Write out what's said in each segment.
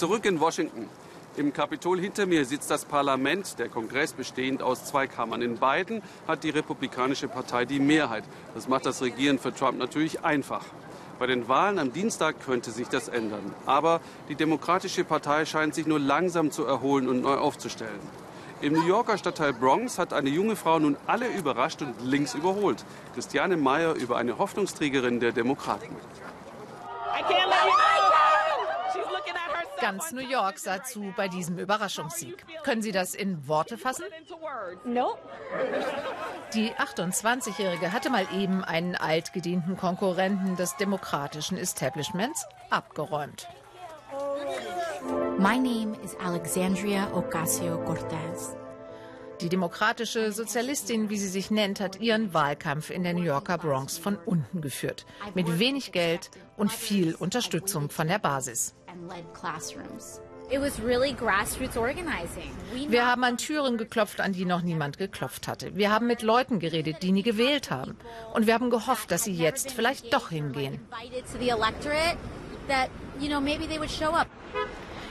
Zurück in Washington. Im Kapitol hinter mir sitzt das Parlament, der Kongress bestehend aus zwei Kammern. In beiden hat die Republikanische Partei die Mehrheit. Das macht das Regieren für Trump natürlich einfach. Bei den Wahlen am Dienstag könnte sich das ändern. Aber die Demokratische Partei scheint sich nur langsam zu erholen und neu aufzustellen. Im New Yorker Stadtteil Bronx hat eine junge Frau nun alle überrascht und links überholt. Christiane Meyer über eine Hoffnungsträgerin der Demokraten. Ganz New York sah zu bei diesem Überraschungssieg. Können Sie das in Worte fassen? No. Die 28-Jährige hatte mal eben einen altgedienten Konkurrenten des demokratischen Establishments abgeräumt. My name is Alexandria Ocasio-Cortez. Die demokratische Sozialistin, wie sie sich nennt, hat ihren Wahlkampf in der New Yorker Bronx von unten geführt. Mit wenig Geld und viel Unterstützung von der Basis. Wir haben an Türen geklopft, an die noch niemand geklopft hatte. Wir haben mit Leuten geredet, die nie gewählt haben. Und wir haben gehofft, dass sie jetzt vielleicht doch hingehen.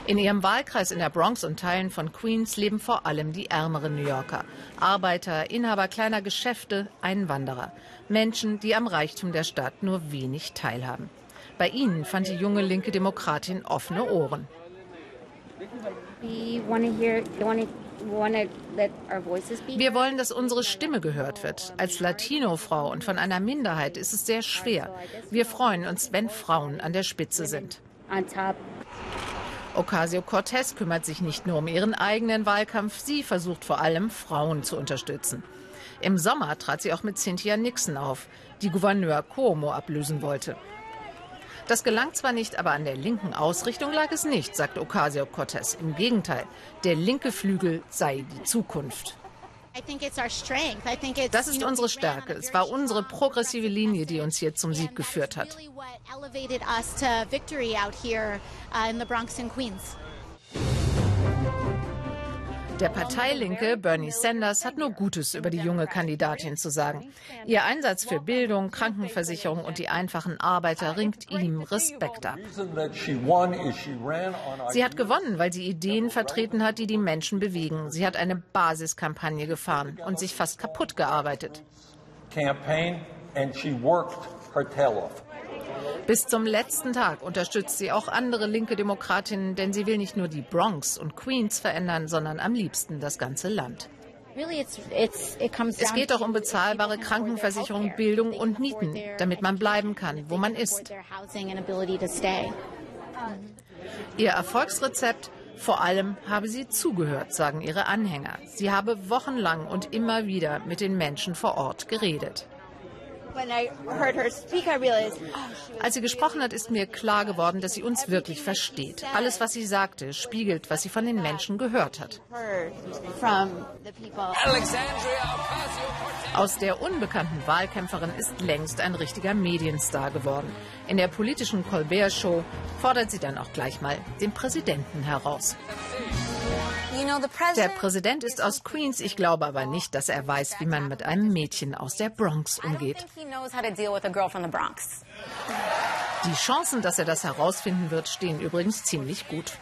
In ihrem Wahlkreis in der Bronx und Teilen von Queens leben vor allem die ärmeren New Yorker. Arbeiter, Inhaber kleiner Geschäfte, Einwanderer. Menschen, die am Reichtum der Stadt nur wenig teilhaben. Bei ihnen fand die junge linke Demokratin offene Ohren. Wir wollen, dass unsere Stimme gehört wird. Als Latino-Frau und von einer Minderheit ist es sehr schwer. Wir freuen uns, wenn Frauen an der Spitze sind. Ocasio-Cortez kümmert sich nicht nur um ihren eigenen Wahlkampf, sie versucht vor allem, Frauen zu unterstützen. Im Sommer trat sie auch mit Cynthia Nixon auf, die Gouverneur Cuomo ablösen wollte. Das gelang zwar nicht, aber an der linken Ausrichtung lag es nicht, sagt Ocasio-Cortez. Im Gegenteil, der linke Flügel sei die Zukunft. Das ist unsere Stärke. Es war unsere progressive Linie, die uns hier zum Sieg geführt hat. Der Parteilinke Bernie Sanders hat nur Gutes über die junge Kandidatin zu sagen. Ihr Einsatz für Bildung, Krankenversicherung und die einfachen Arbeiter ringt ihm Respekt ab. Sie hat gewonnen, weil sie Ideen vertreten hat, die die Menschen bewegen. Sie hat eine Basiskampagne gefahren und sich fast kaputt gearbeitet. Campaign and she worked her tail off. Bis zum letzten Tag unterstützt sie auch andere linke Demokratinnen, denn sie will nicht nur die Bronx und Queens verändern, sondern am liebsten das ganze Land. Es geht auch um bezahlbare Krankenversicherung, Bildung und Mieten, damit man bleiben kann, wo man ist. Ihr Erfolgsrezept? Vor allem habe sie zugehört, sagen ihre Anhänger. Sie habe wochenlang und immer wieder mit den Menschen vor Ort geredet. Als sie gesprochen hat, ist mir klar geworden, dass sie uns wirklich versteht. Alles, was sie sagte, spiegelt, was sie von den Menschen gehört hat. Aus der unbekannten Wahlkämpferin ist längst ein richtiger Medienstar geworden. In der politischen Colbert Show fordert sie dann auch gleich mal den Präsidenten heraus. Der Präsident ist aus Queens. Ich glaube aber nicht, dass er weiß, wie man mit einem Mädchen aus der Bronx umgeht. Die Chancen, dass er das herausfinden wird, stehen übrigens ziemlich gut.